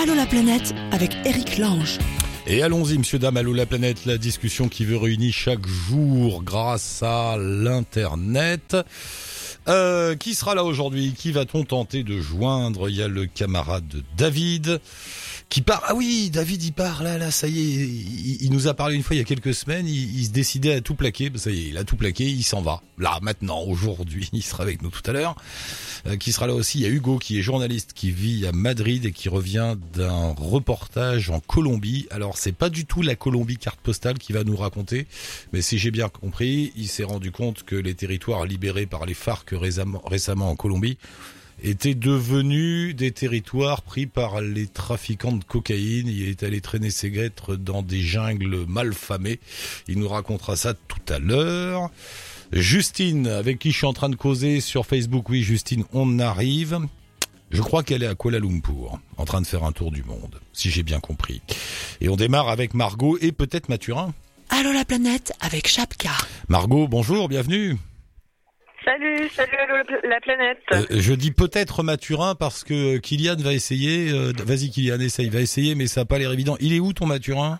Allô la planète avec Eric Lange. Et allons-y, monsieur, dame, allô la planète, la discussion qui veut réunir chaque jour grâce à l'Internet. Euh, qui sera là aujourd'hui? Qui va-t-on tenter de joindre? Il y a le camarade David qui part. Ah oui, David, il part là, là, ça y est. Il, nous a parlé une fois il y a quelques semaines. Il, se décidait à tout plaquer. Ça y est, il a tout plaqué. Il s'en va. Là, maintenant, aujourd'hui, il sera avec nous tout à l'heure. Euh, qui sera là aussi Il y a Hugo, qui est journaliste, qui vit à Madrid et qui revient d'un reportage en Colombie. Alors, c'est pas du tout la Colombie carte postale qui va nous raconter, mais si j'ai bien compris, il s'est rendu compte que les territoires libérés par les FARC récemment en Colombie étaient devenus des territoires pris par les trafiquants de cocaïne. Il est allé traîner ses guêtres dans des jungles mal famées. Il nous racontera ça tout à l'heure. Justine, avec qui je suis en train de causer sur Facebook. Oui, Justine, on arrive. Je crois qu'elle est à Kuala Lumpur, en train de faire un tour du monde, si j'ai bien compris. Et on démarre avec Margot et peut-être Mathurin. Allô la planète avec Chapka. Margot, bonjour, bienvenue. Salut, salut la planète. Euh, je dis peut-être Mathurin parce que Kylian va essayer. Euh, vas-y Kylian, essaye, va essayer, mais ça n'a pas l'air évident. Il est où ton Mathurin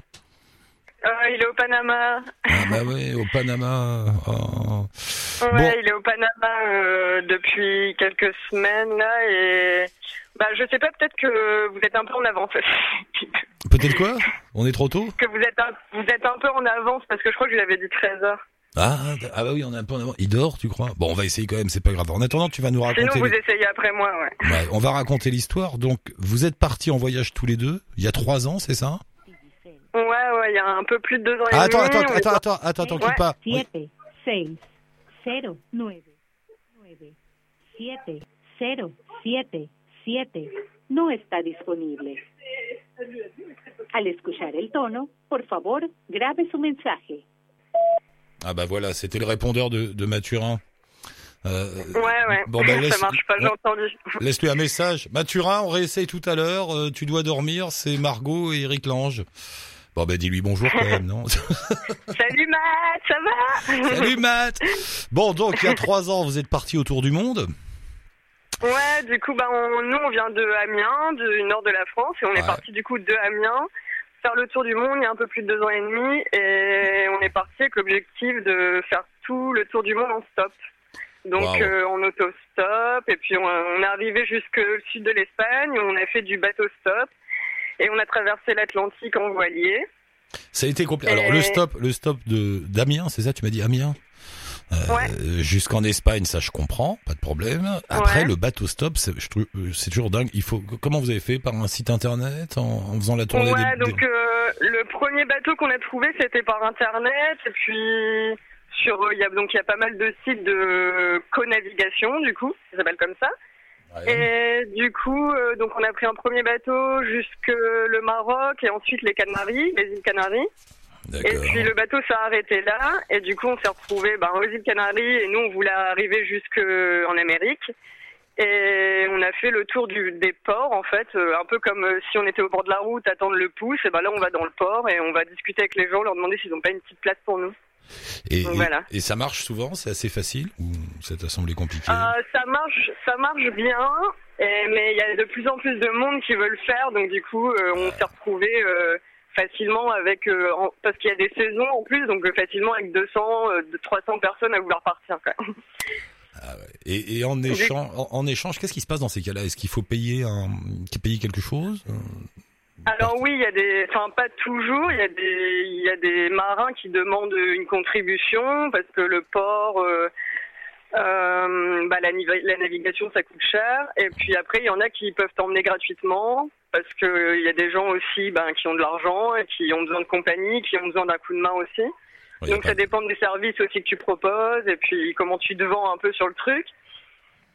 euh, il est au Panama. Ah bah ouais, au Panama. Oh. Ouais, il est au Panama depuis quelques semaines là et bah je sais pas, peut-être que vous êtes un peu en avance. peut-être quoi? On est trop tôt? Que vous êtes un, vous êtes un peu en avance parce que je crois que je lui avais dit 13 h ah, ah bah oui, on est un peu en avant. Il dort, tu crois? Bon, on va essayer quand même, c'est pas grave. En attendant, tu vas nous raconter. Sinon, vous essayez après moi, ouais. ouais. On va raconter l'histoire. Donc, vous êtes partis en voyage tous les deux, il y a trois ans, c'est ça? Ouais, ouais, il y a un peu plus de deux ans ah, attends, Attends, attends, attends, attends, attends, ouais. pas. 7, 6, 0, 9, 9, 7, 0, 7, 7, no está disponible. Al escuchar el tono, por favor, grabe su mensaje. Ah bah voilà, c'était le répondeur de, de Mathurin. Euh, ouais, ouais. Bon, bah, laisse, ça marche pas, j'ai entendu. Laisse-lui un message. Mathurin, on réessaye tout à l'heure. Euh, tu dois dormir. C'est Margot et Eric Lange. Bon, bah, dis-lui bonjour quand même, non Salut Matt, ça va? Salut Matt Bon, donc, il y a trois ans, vous êtes parti autour du monde Ouais, du coup, bah, nous, on vient de Amiens, du nord de la France, et on est parti du coup de Amiens faire le tour du monde il y a un peu plus de deux ans et demi et on est parti avec l'objectif de faire tout le tour du monde en stop. Donc euh, en auto-stop et puis on, est arrivé jusqu'au sud de l'Espagne, on a fait du bateau stop et on a traversé l'Atlantique en voilier. Ça a été compliqué. Alors le stop, le stop de d'Amiens, c'est ça Tu m'as dit Amiens? Euh, Jusqu'en Espagne, ça je comprends, pas de problème. Après le bateau stop, euh, c'est toujours dingue. Il faut comment vous avez fait par un site internet en, faisant la tournée Ouais, donc euh, le premier bateau qu'on a trouvé, c'était par internet et puis sur il y a donc il y a pas mal de sites de co-navigation du coup, ça s'appelle comme ça. Et du coup, donc on a pris un premier bateau jusque le Maroc et ensuite les Canaries, les îles Canaries. Et puis le bateau s'est arrêté là, et du coup on s'est retrouvé ben, aux îles Canaries, et nous on voulait arriver jusqu'en Amérique. Et on a fait le tour du, des ports, en fait, euh, un peu comme euh, si on était au bord de la route, attendre le pouce. Et ben là, on va dans le port et on va discuter avec les gens, leur demander s'ils n'ont pas une petite place pour nous. Et, voilà. et, ça marche souvent, c'est assez facile ou ça t'a semblé compliqué euh, Ça marche, ça marche bien, mais il y a de plus en plus de monde qui veut le faire, donc du coup, on s'est retrouvé facilement avec euh, parce qu'il y a des saisons en plus donc euh, facilement avec 200 300 euh, personnes à vouloir partir ah et, en échange en, échange qu'est-ce qui se passe dans ces cas-là? Est-ce qu'il faut payer un payer quelque chose? Alors oui, il y a des, enfin pas toujours, il y a des, il y a des marins qui demandent une contribution parce que le port, bah, la, la, navigation ça coûte cher. Et puis après, il y en a qui peuvent t'emmener gratuitement parce qu'il y a des gens aussi ben, qui ont de l'argent et qui ont besoin de compagnie, qui ont besoin d'un coup de main aussi. Donc ça dépend des services aussi que tu proposes et puis comment tu te vends un peu sur le truc.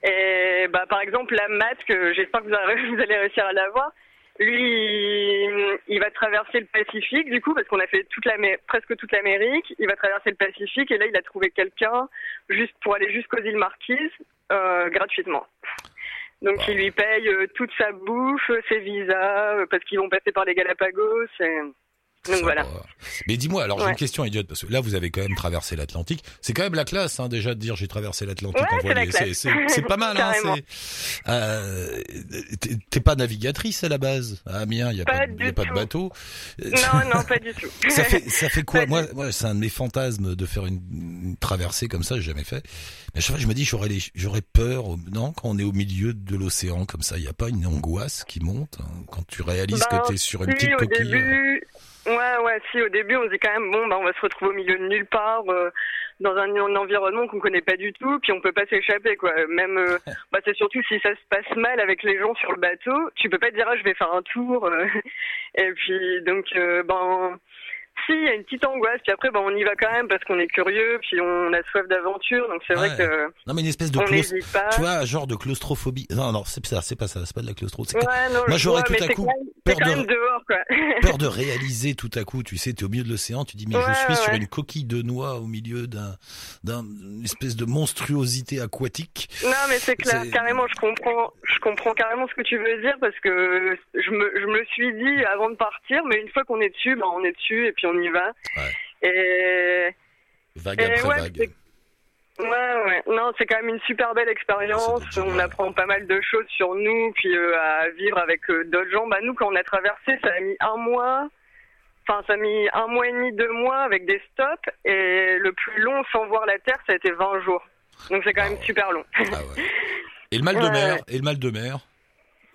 Et bah, par exemple, la mat, que j'espère que vous, allez réussir à l'avoir, lui, il va traverser le Pacifique, du coup, parce qu'on a fait toute la, presque toute l'Amérique. Il va traverser le Pacifique et là, il a trouvé quelqu'un juste pour aller jusqu'aux îles Marquises euh, gratuitement. Donc il lui paye euh, toute sa bouffe, ses visas, euh, parce qu'ils vont passer par les Galapagos. Donc voilà. Mais dis-moi, alors j'ai une question idiote parce que là vous avez quand même traversé l'Atlantique. C'est quand même la classe, hein, déjà de dire j'ai traversé l'Atlantique en voilier. C'est pas mal. hein, euh, T'es pas navigatrice à la base? À Amiens, il y a pas, y a pas de bateau. Non, non, pas du tout. ça fait ça fait quoi? Moi, moi c'est un de mes fantasmes de faire une, une traversée comme ça. J'ai jamais fait. Mais à chaque fois je me dis j'aurais j'aurais peur. Non, quand on est au milieu de l'océan comme ça, il y a pas une angoisse qui monte hein, quand tu réalises que ben, tu es sur une petite coquille. Début, Ouais, ouais, si, au début, on se dit quand même, bon, bah, on va se retrouver au milieu de nulle part, euh, dans un, environnement qu'on connaît pas du tout, puis on peut pas s'échapper, quoi. Même, euh, bah, c'est surtout si ça se passe mal avec les gens sur le bateau, tu peux pas te dire, ah, je vais faire un tour, euh, et puis, donc, ben, si, il y a une petite angoisse. Puis après, ben, on y va quand même parce qu'on est curieux, puis on a soif d'aventure. Donc c'est vrai que. Non, mais une espèce de claustrophobie. Tu vois, genre de claustrophobie. Non, non, c'est ça, c'est pas ça, c'est pas de la claustrophobie. Ouais, non, Moi, j'aurais tout à coup peur de dehors, quoi. peur de réaliser tout à coup. Tu sais, t'es au milieu de l'océan, tu dis mais je suis sur une coquille de noix au milieu d'un d'un espèce de monstruosité aquatique. Non, mais c'est clair, carrément, je comprends, je comprends carrément ce que tu veux dire parce que je me, je me suis dit avant de partir, mais une fois qu'on est dessus, ben, on est dessus et puis on y va. Et. Vague après vague. Ouais, ouais. Non, c'est quand même une super belle expérience. on apprend pas mal de choses sur nous, puis euh, à vivre avec euh, d'autres gens. Bah, nous, quand on a traversé, ça a mis un mois. Enfin, ça a mis un mois et demi, deux mois avec des stops. Et le plus long sans voir la Terre, ça a été 20 jours. Donc c'est quand même ah super long. Ah et le mal de mer Et le mal de mer?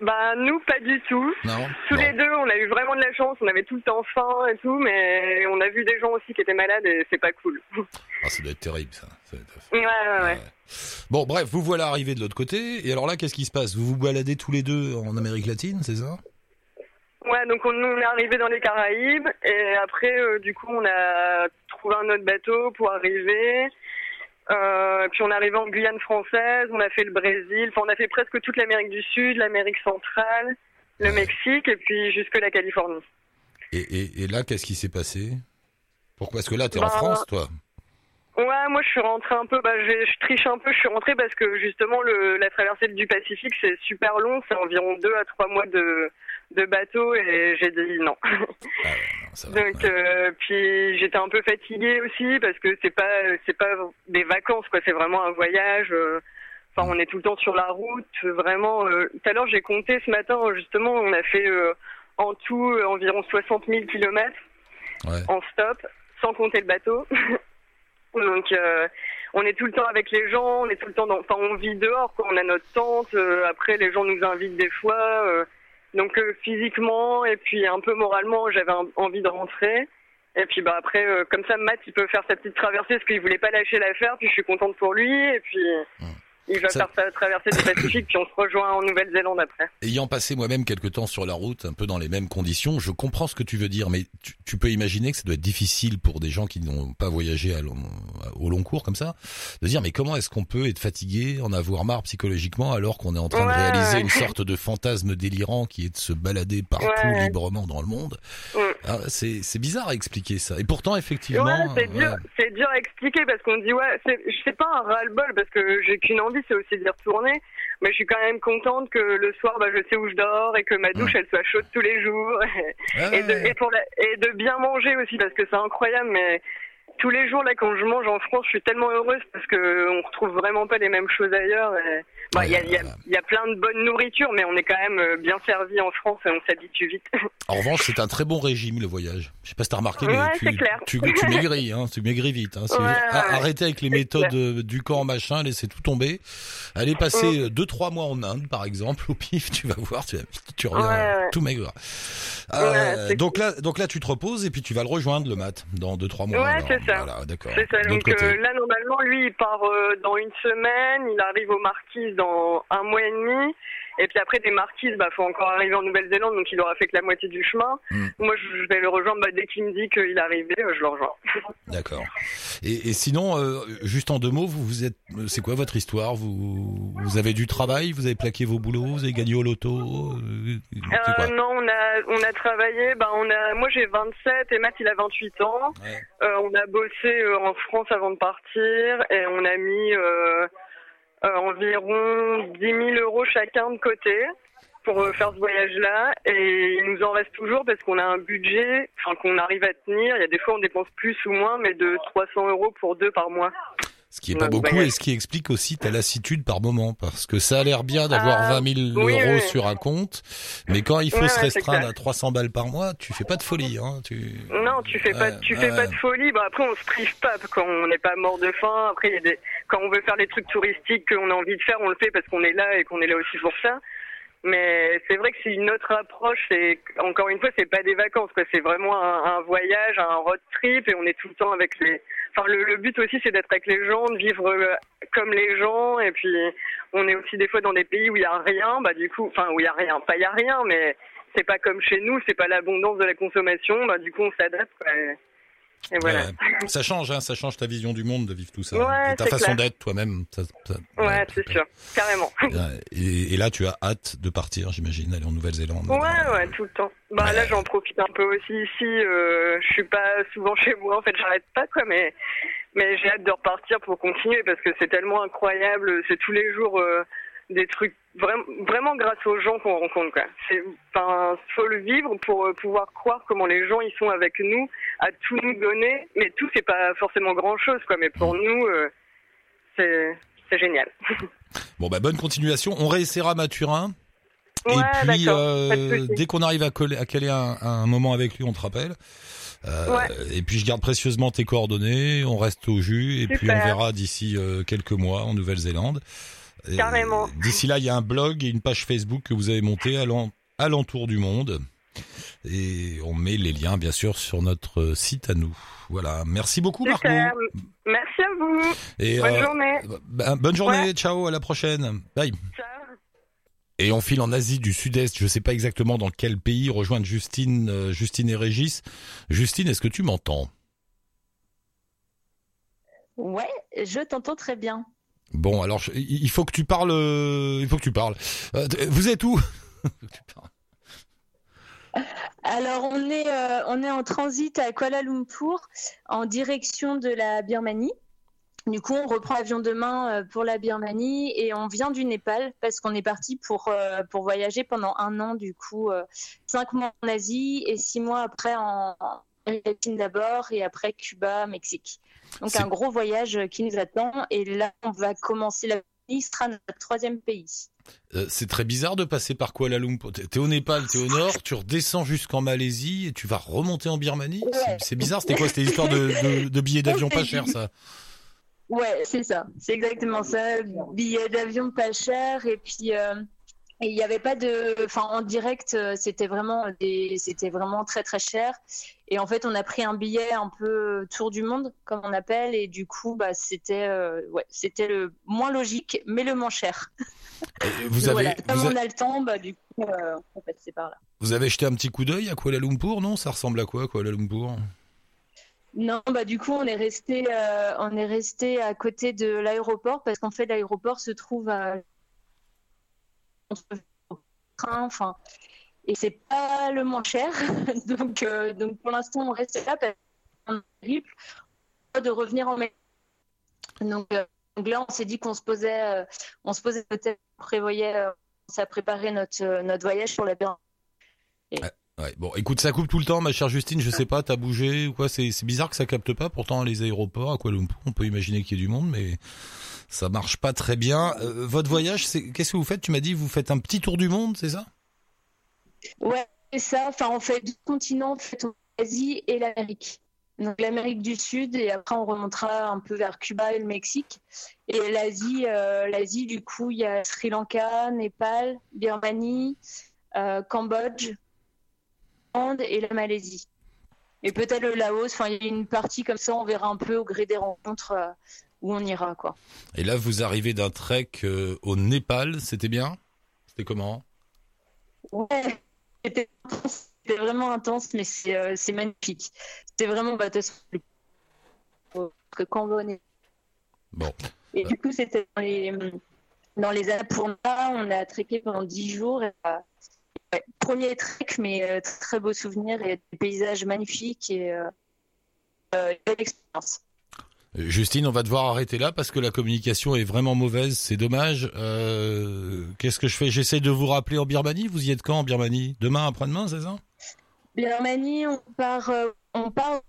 Bah nous pas du tout. Non. Tous les deux, on a eu vraiment de la chance. On avait tout le temps faim et tout, mais on a vu des gens aussi qui étaient malades et c'est pas cool. Ah, ça doit être terrible ça. Ouais, ouais, ouais, Bon, bref, vous voilà arrivé de l'autre côté. Et alors là, qu'est-ce qui se passe? Vous vous baladez tous les deux en Amérique latine, c'est ça? Ouais, donc on, on est arrivé dans les Caraïbes et après, euh, du coup, on a trouvé un autre bateau pour arriver. Euh, puis on est arrivé en Guyane française, on a fait le Brésil, enfin on a fait presque toute l'Amérique du Sud, l'Amérique centrale, le Mexique et puis jusque la Californie. Et, et, là, qu'est-ce qui s'est passé? Pourquoi? Parce que là, t'es es en bah, France, toi. Ouais, moi je suis rentrée un peu, bah, je, je, triche un peu, je suis rentrée parce que justement le, la traversée du Pacifique c'est super long, c'est environ deux à trois mois de, de bateau et j'ai dit non. Ah Donc euh, puis j'étais un peu fatiguée aussi parce que c'est pas c'est pas des vacances quoi, c'est vraiment un voyage. Euh. Enfin on est tout le temps sur la route, vraiment. Euh. Tout à l'heure j'ai compté ce matin justement, on a fait en tout environ 60 000 kilomètres en stop, sans compter le bateau. Donc on est tout le temps avec les gens, on est tout le temps dans, enfin on vit dehors, quoi. on a notre tente. après les gens nous invitent des fois. Donc euh, physiquement et puis un peu moralement, j'avais envie de rentrer. Et puis bah après, euh, comme ça, Matt, il peut faire sa petite traversée parce qu'il voulait pas lâcher l'affaire. Puis je suis contente pour lui. Et puis il va faire sa traversée du Pacifique, puis on se rejoint en Nouvelle-Zélande après. Ayant passé moi-même quelques temps sur la route, un peu dans les mêmes conditions, je comprends ce que tu veux dire, mais tu, peux imaginer que ça doit être difficile pour des gens qui n'ont pas voyagé à long, au long cours comme ça, de dire mais comment est-ce qu'on peut être fatigué, en avoir marre psychologiquement, alors qu'on est en train de réaliser une sorte de fantasme délirant qui est de se balader partout librement dans le monde? Ah, c'est bizarre à expliquer ça. Et pourtant, effectivement... c'est dur, dur à expliquer parce qu'on dit ouais, c'est pas un ras-le-bol parce que j'ai qu'une envie c'est aussi d'y retourner. Mais je suis quand même contente que le soir, bah, je sais où je dors et que ma douche, elle soit chaude tous les jours. et, de, et, pour et de bien manger aussi, parce que c'est incroyable, mais tous les jours là quand je mange en France, je suis tellement heureuse parce que on retrouve vraiment pas les mêmes choses ailleurs. Il y, a, y, a, y, a, plein de bonnes nourritures, mais on est quand même euh, bien servi en France et on s'habitue vite. En revanche, c'est un très bon régime le voyage. Je sais pas si t'as remarqué, mais tu, tu, tu, maigris, hein, tu maigris vite. Hein. arrêtez avec les méthodes euh, du camp machin, laissez tout tomber. Allez passer 2-3 mm. mois en Inde, par exemple, au pif, tu vas voir, tu, tu reviens tout maigre. Euh, donc là, donc là, tu te reposes et puis tu vas le rejoindre le mat dans deux trois mois. Ouais, c'est ça. Voilà, d'accord. C'est ça. Donc euh, là, normalement, lui, il part euh, dans une semaine. Il arrive aux Marquises dans un mois et demi. Et puis après, des marquises, bah, faut encore arriver en Nouvelle-Zélande, donc il aura fait que la moitié du chemin. Hmm. Moi, je vais le rejoindre bah, dès qu'il me dit qu'il est arrivé, euh, je le rejoins. D'accord. Et, et, sinon, euh, juste en deux mots, vous, vous êtes, euh, c'est quoi votre histoire? Vous, vous avez du travail, vous avez plaqué vos boulots, vous avez gagné au loto? Euh, Non, on a, on a travaillé. Bah, on a, moi, j'ai 27 et Matt, il a 28 ans. Ouais. on a bossé en France avant de partir et on a mis environ 10 000 euros chacun de côté. pour euh, faire ce voyage-là et il nous en reste toujours parce qu'on a un budget, enfin qu'on arrive à tenir. Il y a des fois on dépense plus ou moins, mais de 300 euros pour deux par mois. Ce qui est pas beaucoup et ce qui explique aussi ta lassitude par moment parce que ça a l'air bien d'avoir 20 000 euros sur un compte, mais quand il faut se restreindre à 300 balles par mois, tu fais pas de folie, hein. Tu... Non, tu fais pas, tu fais pas de folie. Bon après on se prive pas quand on n'est pas mort de faim. Après y a des, quand on veut faire des trucs touristiques qu'on a envie de faire, on le fait parce qu'on est là et qu'on est là aussi pour ça. Mais c'est vrai que c'est une autre approche. C'est encore une fois, c'est pas des vacances, quoi. C'est vraiment un, un, voyage, un road trip, et on est tout le temps avec les. Enfin, le, le but aussi, c'est d'être avec les gens, de vivre euh, comme les gens. Et puis, on est aussi des fois dans des pays où il y a rien. Bah du coup, enfin où il y a rien, pas il y a rien, mais c'est pas comme chez nous. C'est pas l'abondance de la consommation. Bah du coup, on s'adapte. Et voilà. ça change, hein, ça change ta vision du monde de vivre tout ça. Ouais, ta façon d'être toi-même. ouais, c'est sûr, carrément. Et, et, là, tu as hâte de partir, j'imagine, aller en Nouvelle-Zélande. Ouais, ouais, tout le temps. Bah là, j'en profite un peu aussi ici. Euh, je suis pas souvent chez moi, en fait, j'arrête pas quoi, mais mais j'ai hâte de repartir pour continuer parce que c'est tellement incroyable. C'est tous les jours. Euh, des trucs vraiment, vraiment grâce aux gens qu'on rencontre. Quoi. C'est, enfin, faut le vivre pour euh, pouvoir croire comment les gens ils sont avec nous, à tout nous donner. Mais tout c'est pas forcément grand chose, quoi. Mais pour nous, euh, c'est, c'est génial. bon bah bonne continuation. On réessayera Mathurin. et puis euh, dès qu'on arrive à, coller, à caler un, un, moment avec lui, on te rappelle. Euh, Et puis je garde précieusement tes coordonnées, on reste au jus et puis on verra d'ici quelques mois en Nouvelle-Zélande. Carrément. D'ici là, il y a un blog et une page Facebook que vous avez monté à l'entour du monde. Et on met les liens, bien sûr, sur notre site à nous. Voilà. Merci beaucoup, Marco. Merci à vous. Et bonne euh, journée. Ben, bonne journée. Ciao. À la prochaine. Bye. Ciao. Et on file en Asie du Sud-Est. Je ne sais pas exactement dans quel pays rejoindre Justine, euh, Justine et Régis. Justine, est-ce que tu m'entends? Ouais, je t'entends très bien. Bon, alors il faut que tu parles. il faut que tu parles. Euh, vous êtes où Alors on est euh, on est en transit à Kuala Lumpur en direction de la Birmanie. Du coup, on reprend l'avion demain euh, pour la Birmanie et on vient du Népal parce qu'on est parti pour pour voyager pendant un an. Du coup, cinq mois en Asie et six mois après en Argentine d'abord et après Cuba, Mexique. Donc un gros voyage qui nous attend et là on va commencer la notre troisième pays. Euh, c'est très bizarre de passer par Kuala Lumpur. T'es au Népal, t'es au nord, tu redescends jusqu'en Malaisie et tu vas remonter en Birmanie. C'est bizarre. C'était quoi? C'était l'histoire de, de, billets d'avion pas chers, ça? Ouais, c'est ça. C'est exactement ça. Billets d'avion pas chers et puis. Euh, et il n'y avait pas de, enfin en direct, euh, c'était vraiment des, c'était vraiment très très cher. Et en fait, on a pris un billet un peu tour du monde, comme on appelle, et du coup, bah c'était, euh, ouais, c'était le moins logique, mais le moins cher. vous avez, comme on a le temps, bah du coup, euh, en fait, c'est par là. Vous avez jeté un petit coup d'œil à Kuala Lumpur, non? Ça ressemble à quoi, Kuala Lumpur? Non, bah du coup on est resté, on est resté à côté de l'aéroport parce qu'en fait l'aéroport se trouve à enfin, et c'est pas le moins cher. donc, euh, donc pour l'instant, on reste là parce qu'on de revenir en mai. Donc, euh, donc là, on s'est dit qu'on se posait, euh, on se posait peut-être, prévoyait, ça préparer notre notre voyage pour la Birmanie. Ouais, bon, écoute, ça coupe tout le temps, ma chère Justine. Je sais pas, t'as bougé ou quoi C'est bizarre que ça capte pas. Pourtant, les aéroports à Kuala Lumpur, on peut imaginer qu'il y ait du monde, mais ça marche pas très bien. Votre voyage, c'est qu'est-ce que vous faites? Tu m'as dit, vous faites un petit tour du monde, c'est ça? Ouais, c'est ça. Enfin, on fait deux continents, on fait l'Asie et l'Amérique. Donc l'Amérique du Sud et après on remontera un peu vers Cuba et le Mexique. Et l'Asie, euh, l'Asie du coup, il y a Sri Lanka, Népal, Birmanie, euh, Cambodge, et la Malaisie. Et peut-être le Laos, enfin il y a une partie comme ça, on verra un peu au gré des rencontres euh, où on ira quoi. Et là vous arrivez d'un trek au Népal, c'était bien? C'était comment? Ouais, c'était vraiment intense, mais c'est euh, magnifique. C'était vraiment bah, que quand on Bon. Et du coup c'était dans les dans les Annapurna, on a treké pendant 10 jours et premier trek, mais euh, très beau souvenir et des paysages magnifiques et euh, euh, belle expérience. Justine, on va devoir arrêter là parce que la communication est vraiment mauvaise, c'est dommage. Euh, Qu'est-ce que je fais? J'essaie de vous rappeler en Birmanie. Vous y êtes quand en Birmanie? Demain, après-demain, c'est ça? Birmanie, on part, euh, on part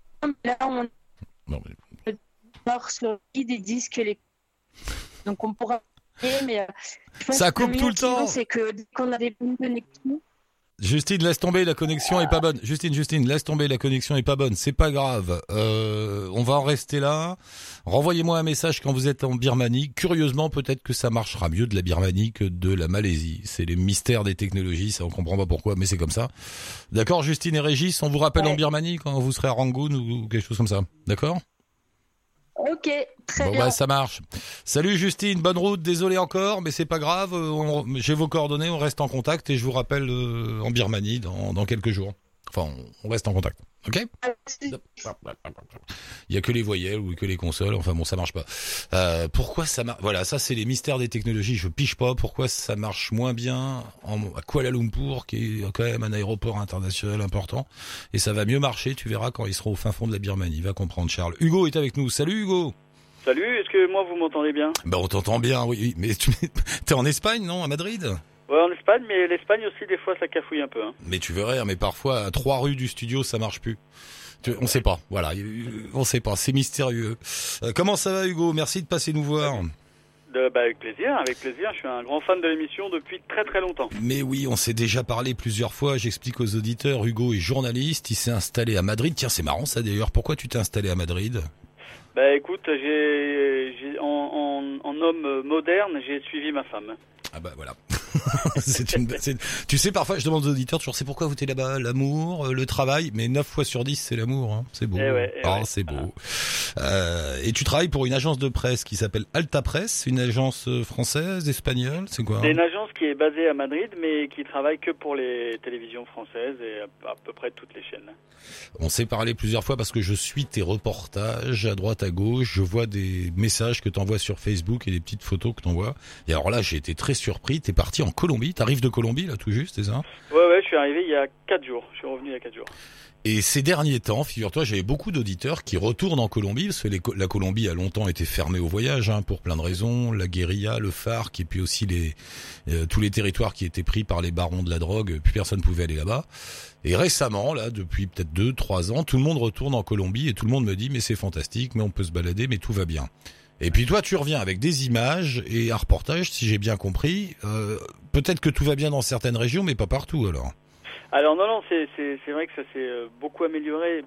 là, on non, mais... part sur des disques les... Donc on pourra mais euh, ça coupe tout le temps. C'est que dès qu'on a des bonnes connexions, Justine, laisse tomber, la connexion est pas bonne. Justine, Justine, laisse tomber, la connexion est pas bonne. C'est pas grave. Euh, on va en rester là. Renvoyez-moi un message quand vous êtes en Birmanie. Curieusement, peut-être que ça marchera mieux de la Birmanie que de la Malaisie. C'est les mystères des technologies, ça on comprend pas pourquoi, mais c'est comme ça. D'accord, Justine et Régis, on vous rappelle en Birmanie quand vous serez à Rangoon ou quelque chose comme ça. D'accord? Ok, très bon, bien. Bah, ça marche. Salut Justine, bonne route. Désolé encore, mais c'est pas grave. Euh, j'ai vos coordonnées, on reste en contact et je vous rappelle euh, en Birmanie dans, dans quelques jours. Enfin, on, on reste en contact. Ok Il y a que les voyelles ou que les consoles. Enfin bon, ça marche pas. Euh, pourquoi ça marche Voilà, ça c'est les mystères des technologies. Je piche pas pourquoi ça marche moins bien en, à Kuala Lumpur, qui est quand même un aéroport international important, et ça va mieux marcher. Tu verras quand ils seront au fin fond de la Birmanie. Va comprendre, Charles. Hugo est avec nous. Salut Hugo. Salut. Est-ce que moi vous m'entendez bien? Ben on t'entend bien. Oui, oui. mais tu es en Espagne, non À Madrid? Ouais, en Espagne, mais l'Espagne aussi, des fois, ça cafouille un peu. Hein. Mais tu verrais, mais parfois, à trois rues du studio, ça marche plus. Tu, on sait pas, voilà, on sait pas, c'est mystérieux. Euh, comment ça va, Hugo? Merci de passer nous voir. De, bah, avec plaisir, avec plaisir. Je suis un grand fan de l'émission depuis très très longtemps. Mais oui, on s'est déjà parlé plusieurs fois. J'explique aux auditeurs. Hugo est journaliste. Il s'est installé à Madrid. Tiens, c'est marrant ça d'ailleurs. Pourquoi tu t'es installé à Madrid? Bah écoute, j'ai, en, en, en homme moderne, j'ai suivi ma femme. Ah bah voilà. c'est une, tu sais, parfois je demande aux auditeurs toujours c'est pourquoi vous êtes là-bas? L'amour, euh, le travail, mais 9 fois sur 10 c'est l'amour, hein. c'est beau. Eh ouais, eh ah, ouais. c'est beau. Euh, et tu travailles pour une agence de presse qui s'appelle Alta Presse, une agence euh, française, espagnole, c'est quoi? C'est une agence qui est basée à Madrid, mais qui travaille que pour les télévisions françaises et à, à peu près toutes les chaînes. On s'est parlé plusieurs fois parce que je suis tes reportages à droite à gauche, je vois des messages que tu envoies sur Facebook et des petites photos que tu envoies. Et alors là, j'ai été très surpris, t'es parti en Colombie, t'arrives de Colombie là tout juste, c'est ça Ouais, ouais, je suis arrivé il y a 4 jours. Je suis revenu il y a 4 jours. Et ces derniers temps, figure-toi, j'avais beaucoup d'auditeurs qui retournent en Colombie, parce que les, la Colombie a longtemps été fermée au voyage, hein, pour plein de raisons, la guérilla, le FARC, et puis aussi les, euh, tous les territoires qui étaient pris par les barons de la drogue, plus personne pouvait aller là-bas. Et récemment, là, depuis peut-être deux, trois ans, tout le monde retourne en Colombie, et tout le monde me dit, mais c'est fantastique, mais on peut se balader, mais tout va bien. Et puis toi, tu reviens avec des images et un reportage, si j'ai bien compris. Euh, peut-être que tout va bien dans certaines régions, mais pas partout alors. Alors non, non, c'est vrai que ça s'est euh, beaucoup amélioré,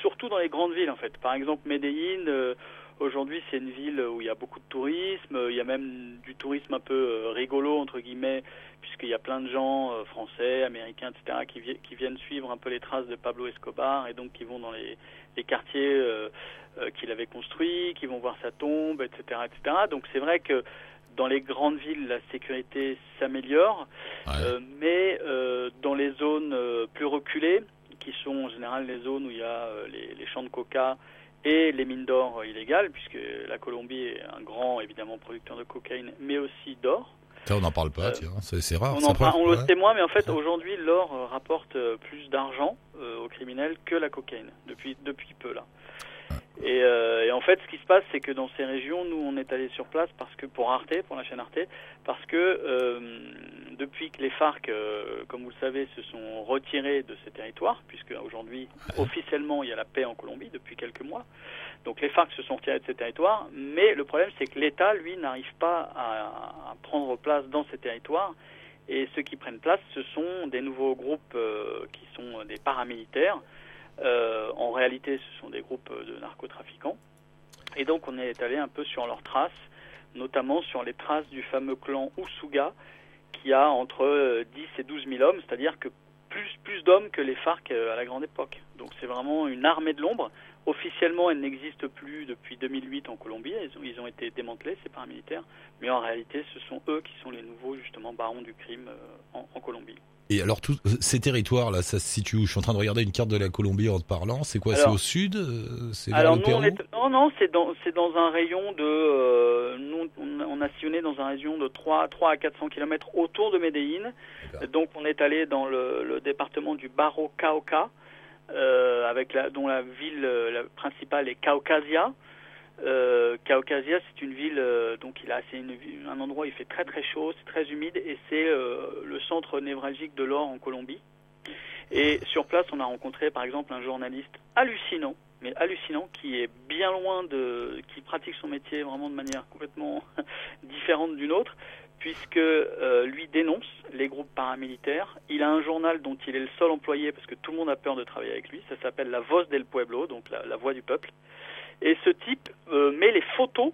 surtout dans les grandes villes en fait. Par exemple, Medellín, euh, aujourd'hui c'est une ville où il y a beaucoup de tourisme, il y a même du tourisme un peu euh, rigolo entre guillemets, puisqu'il y a plein de gens français, américains, etc., qui, vi qui, viennent suivre un peu les traces de Pablo Escobar et donc qui vont dans les, quartiers qu'il avait construits, qui vont voir sa tombe, etc., etc. Donc c'est vrai que dans les grandes villes, la sécurité s'améliore, ouais. euh, mais euh, dans les zones euh, plus reculées, qui sont en général les zones où il y a euh, les, les, champs de coca et les mines d'or illégales, puisque la Colombie est un grand, évidemment, producteur de cocaïne, mais aussi d'or. Ça, on n'en parle pas, c'est rare. On, en parle, on ouais. le sait moins, mais en fait, aujourd'hui, l'or rapporte euh, plus d'argent euh, aux criminels que la cocaïne, depuis, depuis peu, là. Et, euh, et, en fait, ce qui se passe, c'est que dans ces régions, nous, on est allé sur place parce que pour Arte, pour la chaîne Arte, parce que euh, depuis que les FARC, euh, comme vous le savez, se sont retirés de ces territoires, puisque aujourd'hui, officiellement, il y a la paix en Colombie depuis quelques mois. Donc les FARC se sont retirés de ces territoires, mais le problème, c'est que l'État, lui, n'arrive pas à, à, prendre place dans ces territoires. Et ceux qui prennent place, ce sont des nouveaux groupes euh, qui sont des paramilitaires. Euh, en réalité, ce sont des groupes de narcotrafiquants. Et donc, on est allé un peu sur leurs traces, notamment sur les traces du fameux clan Usuga, qui a entre 10 et 12 000 hommes, c'est-à-dire que plus, plus d'hommes que les FARC euh, à la grande époque. Donc, c'est vraiment une armée de l'ombre. Officiellement, elle n'existe plus depuis 2008 en Colombie. Ils ont, ils ont été démantelés, ces paramilitaires. Mais en réalité, ce sont eux qui sont les nouveaux, justement, barons du crime euh, en, en Colombie. Et alors, tous ces territoires-là, ça se situe où? Je suis en train de regarder une carte de la Colombie en te parlant. C'est quoi? C'est au sud C'est vers alors le nous, Pérou? on est, Non, non, c'est dans, dans un rayon de... Euh, nous, on, a sillonné dans un rayon de 3, 3 à 400 km autour de Medellín. Donc, on est allé dans le, le département du Barro Cauca, euh, avec la, dont la ville la principale est Caucasia. Euh, c'est une ville, euh, donc il a, c'est un endroit où il fait très très chaud, c'est très humide et c'est euh, le centre névralgique de l'or en Colombie. Et sur place, on a rencontré par exemple un journaliste hallucinant, mais hallucinant, qui est bien loin de, qui pratique son métier vraiment de manière complètement différente d'une autre, puisque euh, lui dénonce les groupes paramilitaires. Il a un journal dont il est le seul employé parce que tout le monde a peur de travailler avec lui. Ça s'appelle La Voz del Pueblo, donc la, voix du peuple. Et ce type euh, met les photos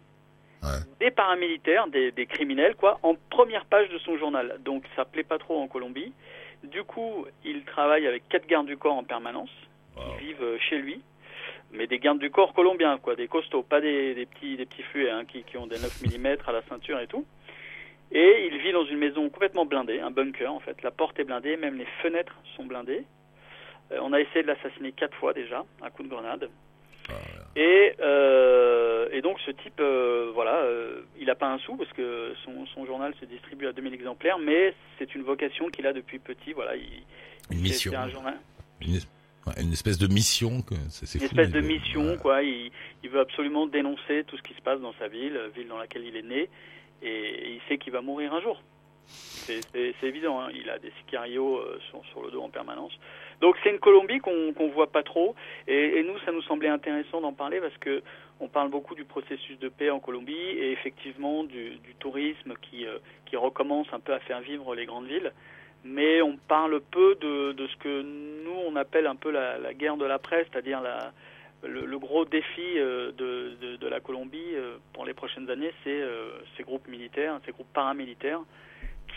des paramilitaires, des, criminels, quoi, en première page de son journal. Donc ça plaît pas trop en Colombie. Du coup, il travaille avec quatre gardes du corps en permanence, qui vivent euh, chez lui mais des gardes du corps colombiens, quoi, des costauds, pas des, petits des petits fluets hein, qui, qui, ont des 9 mm à la ceinture et tout. Et il vit dans une maison complètement blindée, un bunker en fait. La porte est blindée, même les fenêtres sont blindées. Euh, on a essayé de l'assassiner quatre fois déjà, un coup de grenade. Ah, et, euh, et, donc ce type, euh, voilà, il n'a pas un sou parce que son, son, journal se distribue à 2000 exemplaires, mais c'est une vocation qu'il a depuis petit. Voilà, il, une mission. Un journal. Une, espèce de mission. C'est, une espèce de mission, quoi. Il, il, veut absolument dénoncer tout ce qui se passe dans sa ville, ville dans laquelle il est né et il sait qu'il va mourir un jour. C'est évident, hein. il a des sicarios euh, sur, le dos en permanence. Donc c'est une Colombie qu'on ne voit pas trop, et, nous, ça nous semblait intéressant d'en parler parce que on parle beaucoup du processus de paix en Colombie et effectivement du, tourisme qui, euh, qui recommence un peu à faire vivre les grandes villes. Mais on parle peu de, de ce que nous on appelle un peu la, la guerre de la presse, c'est-à-dire la, le, gros défi euh, de, de, la Colombie euh, pour les prochaines années, c'est euh, ces groupes militaires, ces groupes paramilitaires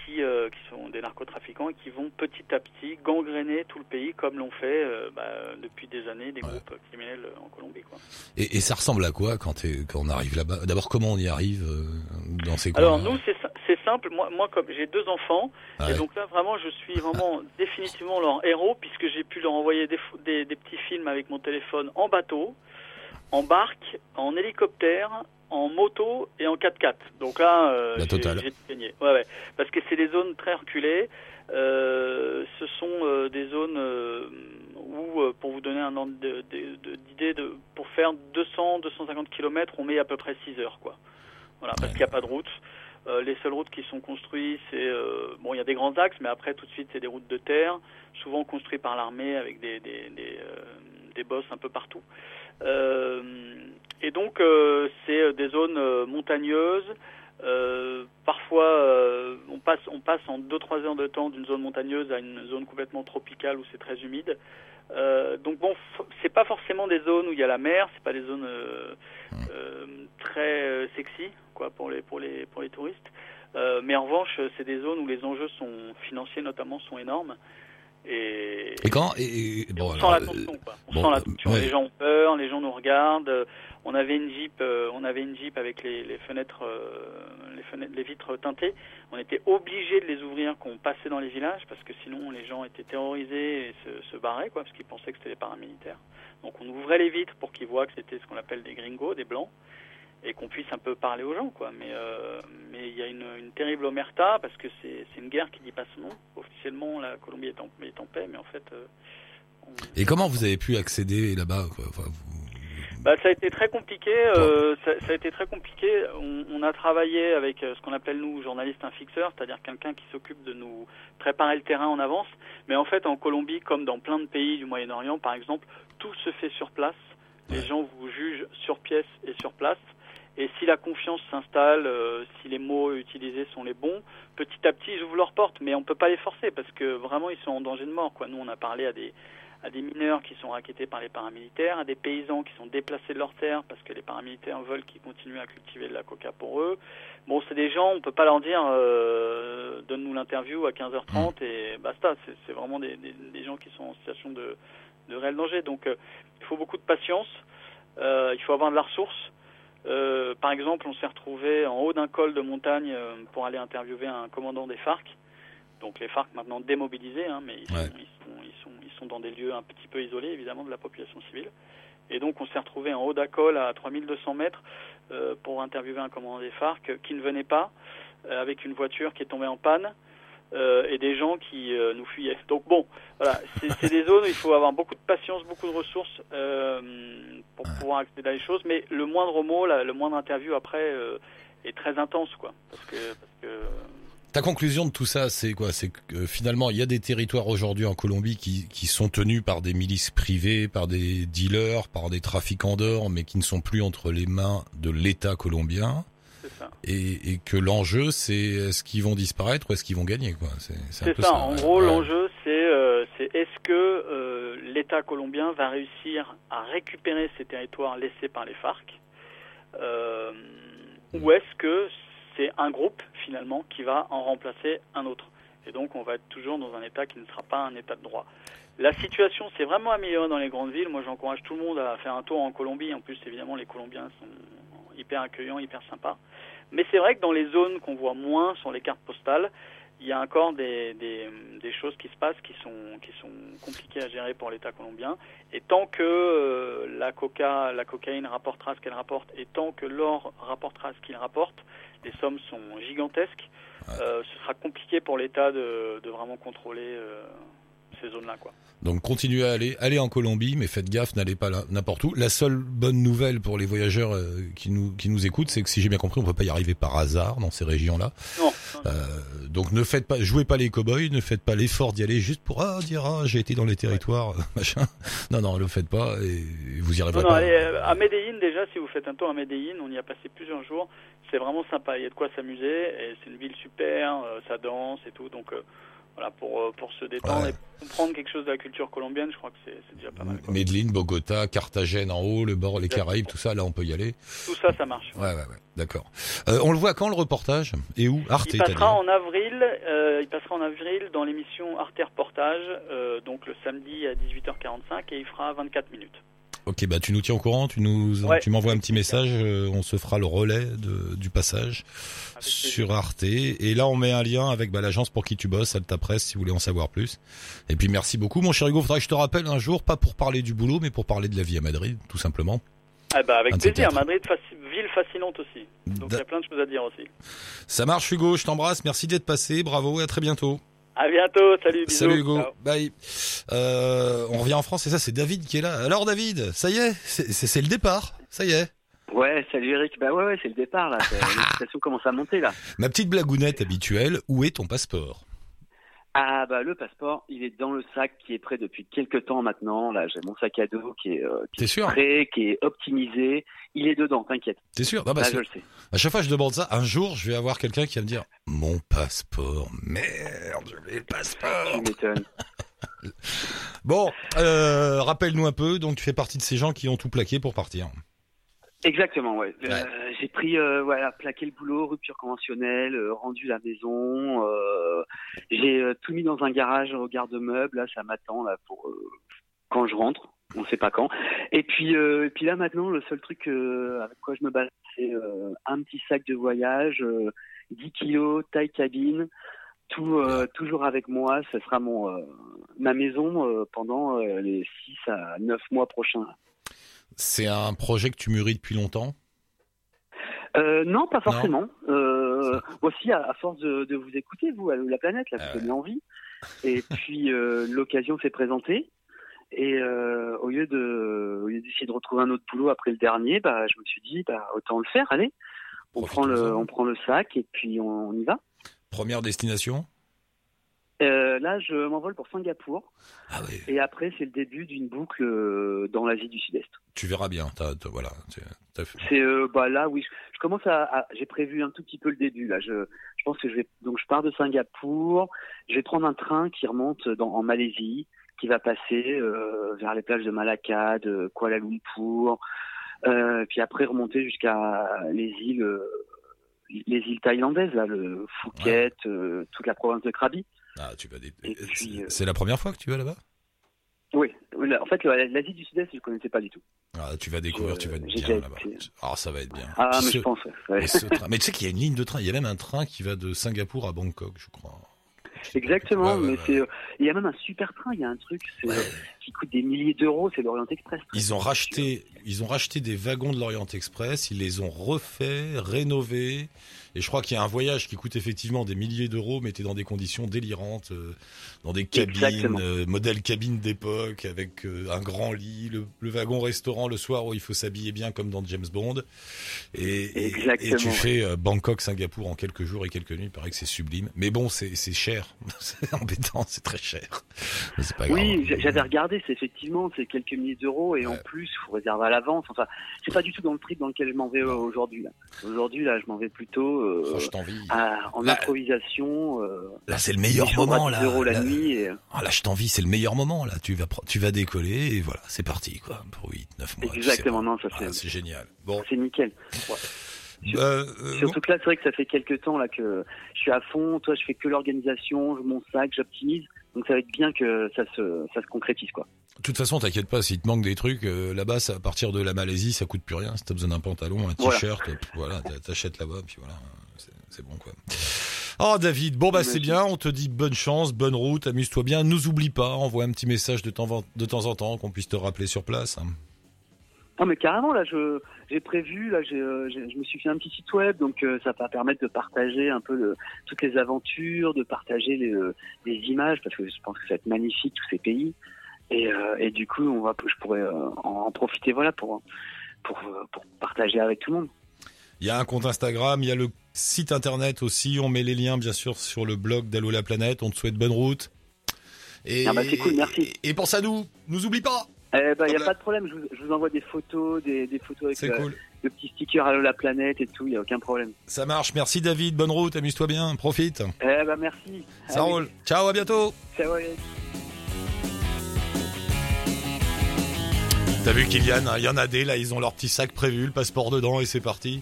qui, qui sont des narcotrafiquants et qui vont petit à petit gangréner tout le pays comme l'ont fait bah, depuis des années des groupes criminels en Colombie. Quoi. Et, et, ça ressemble à quoi quand, quand on arrive là-bas? D'abord, comment on y arrive dans ces coins Alors nous, c'est c'est simple. Moi, moi comme j'ai deux enfants, et donc là vraiment, je suis vraiment définitivement leur héros puisque j'ai pu leur envoyer des, des, des, petits films avec mon téléphone en bateau, en barque, en hélicoptère, en moto et en 4x4. Donc là, euh, j'ai gagné. Ouais, ouais. Parce que c'est des zones très reculées. Euh, ce sont euh, des zones euh, où, pour vous donner un ordre d'idée, de, de, pour faire 200-250 km, on met à peu près 6 heures, quoi. Voilà, parce qu'il n'y a pas de route. Euh, les seules routes qui sont construites, c'est euh, bon, il y a des grands axes, mais après tout de suite c'est des routes de terre, souvent construites par l'armée avec des des, euh, bosses un peu partout. et donc c'est des zones montagneuses. parfois, on passe on passe en 2-3 heures de temps d'une zone montagneuse à une zone complètement tropicale où c'est très humide. Donc bon, c'est pas forcément des zones où il y a la mer, c'est pas des zones très sexy quoi pour les pour les pour les touristes. Euh, mais en revanche, c'est des zones où les enjeux sont financiers notamment sont énormes. Et, et quand et, bon, on sent la tension, quoi. On sent la tension. Les gens ont peur, les gens nous regardent. On avait une jeep, euh, on avait une jeep avec les, les fenêtres, euh, les fenêtres, les vitres teintées. On était obligé de les ouvrir quand on passait dans les villages parce que sinon les gens étaient terrorisés et se, se barraient, quoi, parce qu'ils pensaient que c'était des paramilitaires. Donc on ouvrait les vitres pour qu'ils voient que c'était ce qu'on appelle des gringos, des blancs et qu'on puisse un peu parler aux gens, quoi. Mais euh, mais il y a une, une, terrible omerta parce que c'est une guerre qui dit pas son nom. Officiellement, la Colombie est en, est en paix, mais en fait. Euh, et comment vous avez pu accéder là-bas bah, ça a été très compliqué. Euh, ça, ça, a été très compliqué. On, on a travaillé avec ce qu'on appelle nous journalistes un fixeur, c'est-à-dire quelqu'un qui s'occupe de nous préparer le terrain en avance. Mais en fait, en Colombie, comme dans plein de pays du Moyen-Orient, par exemple, tout se fait sur place. Les gens vous jugent sur pièce et sur place. Et si la confiance s'installe, euh, si les mots utilisés sont les bons, petit à petit ils ouvrent leurs portes, mais on ne peut pas les forcer parce que vraiment ils sont en danger de mort. Nous on a parlé à des, à des mineurs qui sont raquettés par les paramilitaires, à des paysans qui sont déplacés de leurs terres parce que les paramilitaires veulent qu'ils continuent à cultiver de la coca pour eux. Bon, c'est des gens, on peut pas leur dire euh, donne-nous l'interview à 15h30 et basta. C'est vraiment des, des, des, gens qui sont en situation de, de réel danger. Donc euh, il faut beaucoup de patience, euh, il faut avoir de la ressource. Euh, par exemple, on s'est retrouvé en haut d'un col de montagne euh, pour aller interviewer un commandant des FARC. Donc les FARC maintenant démobilisés, hein, mais ils sont, ils, sont, ils, sont, ils, sont, dans des lieux un petit peu isolés évidemment de la population civile. Et donc on s'est retrouvé en haut d'un col à 3200 mètres euh, pour interviewer un commandant des FARC qui ne venait pas, euh, avec une voiture qui est tombée en panne. Euh, et des gens qui euh, nous fuyaient. Donc bon, voilà, c'est des zones où il faut avoir beaucoup de patience, beaucoup de ressources pour pouvoir accéder à les choses. Mais le moindre mot, la, le moindre interview après est très intense, quoi. Parce que, parce que ta conclusion de tout ça, c'est quoi? C'est que finalement, il y a des territoires aujourd'hui en Colombie qui, qui sont tenus par des milices privées, par des dealers, par des trafiquants d'or, mais qui ne sont plus entre les mains de l'État colombien. Et, et, que l'enjeu, c'est est-ce qu'ils vont disparaître ou est-ce qu'ils vont gagner quoi C'est ça. En gros, l'enjeu, c'est euh, est-ce que euh, l'État colombien va réussir à récupérer ces territoires laissés par les FARC euh, ou est-ce que c'est un groupe finalement qui va en remplacer un autre. Et donc on va être toujours dans un État qui ne sera pas un État de droit. La situation s'est vraiment améliorée dans les grandes villes. Moi j'encourage tout le monde à faire un tour en Colombie. En plus évidemment les Colombiens sont hyper accueillants, hyper sympas. Mais c'est vrai que dans les zones qu'on voit moins sur les cartes postales, il y a encore des, des, des, choses qui se passent qui sont, qui sont compliquées à gérer pour l'État colombien. Et tant que euh, la, coca, la cocaïne rapportera ce qu'elle rapporte et tant que l'or rapportera ce qu'il rapporte, les sommes sont gigantesques. Euh, ce sera compliqué pour l'État de, de, vraiment contrôler euh, ces zones-là. quoi. Donc continuez à aller, allez en Colombie, mais faites gaffe, n'allez pas n'importe où. La seule bonne nouvelle pour les voyageurs euh, qui nous qui nous écoutent, c'est que si j'ai bien compris, on peut pas y arriver par hasard dans ces régions-là. Non. Euh, donc ne faites pas, jouez pas les cowboys, ne faites pas l'effort d'y aller juste pour ah dire ah j'ai été dans les territoires machin. Non non, ne le faites pas et vous non, pas. Non, allez, euh, à Medellín déjà, si vous faites un tour à Medellín, on y a passé plusieurs jours. C'est vraiment sympa, il y a de quoi s'amémuser et c'est une ville super, ça danse et tout, donc voilà, pour, euh, pour se détendre Ouais. et comprendre quelque chose de la culture colombienne, je crois que c'est déjà pas mal. quoi. Medellín, Bogota, Carthagène en haut, le bord, les Caraïbes, tout ça, là on peut y aller. Tout ça, ça marche. Ouais ouais ouais, d'accord. Euh, on le voit quand le reportage? Et où? Arte, Il passera en avril, euh, il passera en avril dans l'émission Arte Reportage, euh, donc le samedi à 18h45 et il fera 24 minutes. Ok, bah tu nous tiens au courant, tu nous, Ouais. tu m'envoies un petit message, euh, on se fera le relais de, du passage Avec sur. Arte. Et là, on met un lien avec bah, l'agence pour qui tu bosses, Alta Presse, si vous voulez en savoir plus. Et puis merci beaucoup, mon cher Hugo. Faudra que je te rappelle un jour, pas pour parler du boulot, mais pour parler de la vie à Madrid, tout simplement. Ah bah avec plaisir. Madrid, ville fascinante aussi. Donc il y a plein de choses à dire aussi. Ça marche, Hugo. Je t'embrasse. Merci d'être passé. Bravo et à très bientôt. À bientôt, salut, bisous. Salut Hugo. Ciao. Bye. Euh, on revient en France et ça, c'est David qui est là. Alors David, ça y est, c'est le départ. Ça y est. Ouais, salut Eric. Bah ouais, ouais, c'est le départ là. L'excitation commence à monter là. Ma petite blagounette habituelle. Où est ton passeport? Ah bah le passeport, il est dans le sac qui est prêt depuis quelques temps maintenant. Là, j'ai mon sac à dos qui est, euh, qui est prêt, qui est optimisé. Il est dedans, t'inquiète. T'es sûr Non, Là, parce je le sais. À chaque fois je demande ça, un jour, je vais avoir quelqu'un qui va me dire Mon passeport, merde, j'ai le passeport. Tu m'étonnes. Bon, euh, rappelle-nous un peu, donc tu fais partie de ces gens qui ont tout plaqué pour partir. Exactement, ouais. Euh, Ouais. j'ai pris, euh, voilà, plaqué le boulot, rupture conventionnelle, euh, rendu la maison. j'ai tout mis dans un garage au garde-meubles. Là, ça m'attend là pour quand je rentre. On sait pas quand. Et puis, et puis là maintenant, le seul truc avec quoi je me base, c'est un petit sac de voyage, euh, 10 kilos, taille cabine, tout toujours avec moi. Ce sera mon ma maison pendant les 6 à 9 mois prochains. C'est un projet que tu mûris depuis longtemps? Euh, non, pas forcément. Euh, aussi, à, à force de, de vous écouter, vous, à la planète, là, vous donnez envie. Et puis, euh, l'occasion s'est présentée. Et euh, au lieu de, au lieu d'essayer de retrouver un autre boulot après le dernier, bah, je me suis dit, bah, autant le faire. Allez, on prend le, Profitons-en. on prend le sac et puis on, on y va. Première destination? Euh, là, je m'envole pour Singapour. Ah oui, Et après, c'est le début d'une boucle euh, dans l'Asie du Sud-Est. tu verras bien. T'as, t'as- voilà, C'est euh, bah là oui, je, je commence à, à- j'ai prévu un tout petit peu le début là. Je, je pense que je vais donc je pars de Singapour, je vais prendre un train qui remonte dans, en Malaisie, qui va passer vers les plages de Malacca, de Kuala Lumpur, puis après remonter jusqu'à les îles les îles thaïlandaises là, le Phuket, toute la province de Krabi. Ah, tu vas c'est, euh, c'est la première fois que tu vas là-bas? Oui, en fait l'Asie du Sud-Est je connaissais pas du tout. ah, Tu vas découvrir, tu vas être j'ai bien là-bas. été. Ah, ça va être bien. Ah mais Ce- je pense. ouais, ouais. et ce train- Mais tu sais qu'il y a une ligne de train, il y a même un train qui va de Singapour à Bangkok, je crois. Exactement, Ouais, ouais, mais c'est euh, il y a même un super train, il y a un truc, c'est euh, qui coûte des milliers d'euros, c'est l'Orient Express. Ils ont racheté, ils ont racheté des wagons de l'Orient Express, ils les ont refaits, rénovés. Et je crois qu'il y a un voyage qui coûte effectivement des milliers d'euros, mais t'es dans des conditions délirantes, euh, dans des cabines, euh, modèle cabine d'époque, avec euh, un grand lit, le, wagon restaurant le soir où il faut s'habiller bien comme dans James Bond. Et, et, tu fais Bangkok, Singapour en quelques jours et quelques nuits. Il paraît que c'est sublime. Mais bon, c'est cher. c'est embêtant, c'est très cher. Pas oui, j'avais regardé, c'est effectivement, c'est quelques milliers d'euros et en plus, il faut réserver à l'avance. Enfin, c'est pas du tout dans le prix dans lequel je m'en vais aujourd'hui. Aujourd'hui, là, je m'en vais plutôt euh, en improvisation. Euh, là, c'est le meilleur moment. Là, la là, nuit. Ah, là, je t'envie, c'est le meilleur moment. Là, tu vas, tu vas décoller et voilà, c'est parti quoi pour 8, 9 mois. Exactement, non, ça ah, c'est génial. Bon, c'est nickel. Euh, surtout que là, c'est vrai que ça fait quelques temps là que je suis à fond. Toi, je fais que l'organisation, je mon sac, j'optimise. Donc ça va être bien que ça se, ça se concrétise quoi. De toute façon, t'inquiète pas, s'il te manque des trucs, euh, là-bas, à partir de la Malaisie, ça coûte plus rien. Si t'as besoin d'un pantalon, un t-shirt, voilà, t'achètes là-bas, puis voilà, c'est bon quoi. Oh David, bon bah c'est bien, on te dit bonne chance, bonne route, amuse-toi bien, nous oublie pas, envoie un petit message de temps, de temps en temps qu'on puisse te rappeler sur place. Non mais carrément là, je j'ai prévu là, euh, je me suis fait un petit site web, donc euh, ça va permettre de partager un peu toutes les aventures, de partager les, les, images parce que je pense que ça va être magnifique tous ces pays. Et, euh, et du coup, on va, je pourrais euh, en profiter voilà, pour, pour, pour partager avec tout le monde. Il y a un compte Instagram, il y a le site internet aussi. On met les liens, bien sûr, sur le blog d'Allo la planète. On te souhaite bonne route. Et, ah bah c'est cool, merci. Et, pense à nous, nous oublie pas. Eh ben, il n'y a pas de problème, je vous, je vous, envoie des photos, des, des photos avec le, le, petit sticker Allo la planète et tout, il n'y a aucun problème. Ça marche, merci David, bonne route, amuse-toi bien, profite. Eh ben, merci. Ça roule. Ciao, à bientôt. Ciao, T'as vu Kylian, hein, y en a des là, ils ont leur petit sac prévu, le passeport dedans et c'est parti.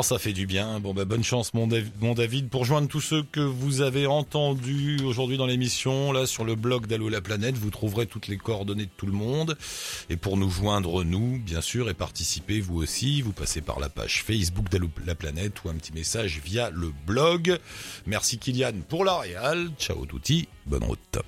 Oh, ça fait du bien. Bon, bah, bonne chance, mon, David, pour joindre tous ceux que vous avez entendus aujourd'hui dans l'émission, là, sur le blog d'Allo la planète, vous trouverez toutes les coordonnées de tout le monde. Et pour nous joindre, nous, bien sûr, et participer, vous aussi, vous passez par la page Facebook d'Allo la planète ou un petit message via le blog. Merci Kylian pour la. Ciao touti. Bonne route.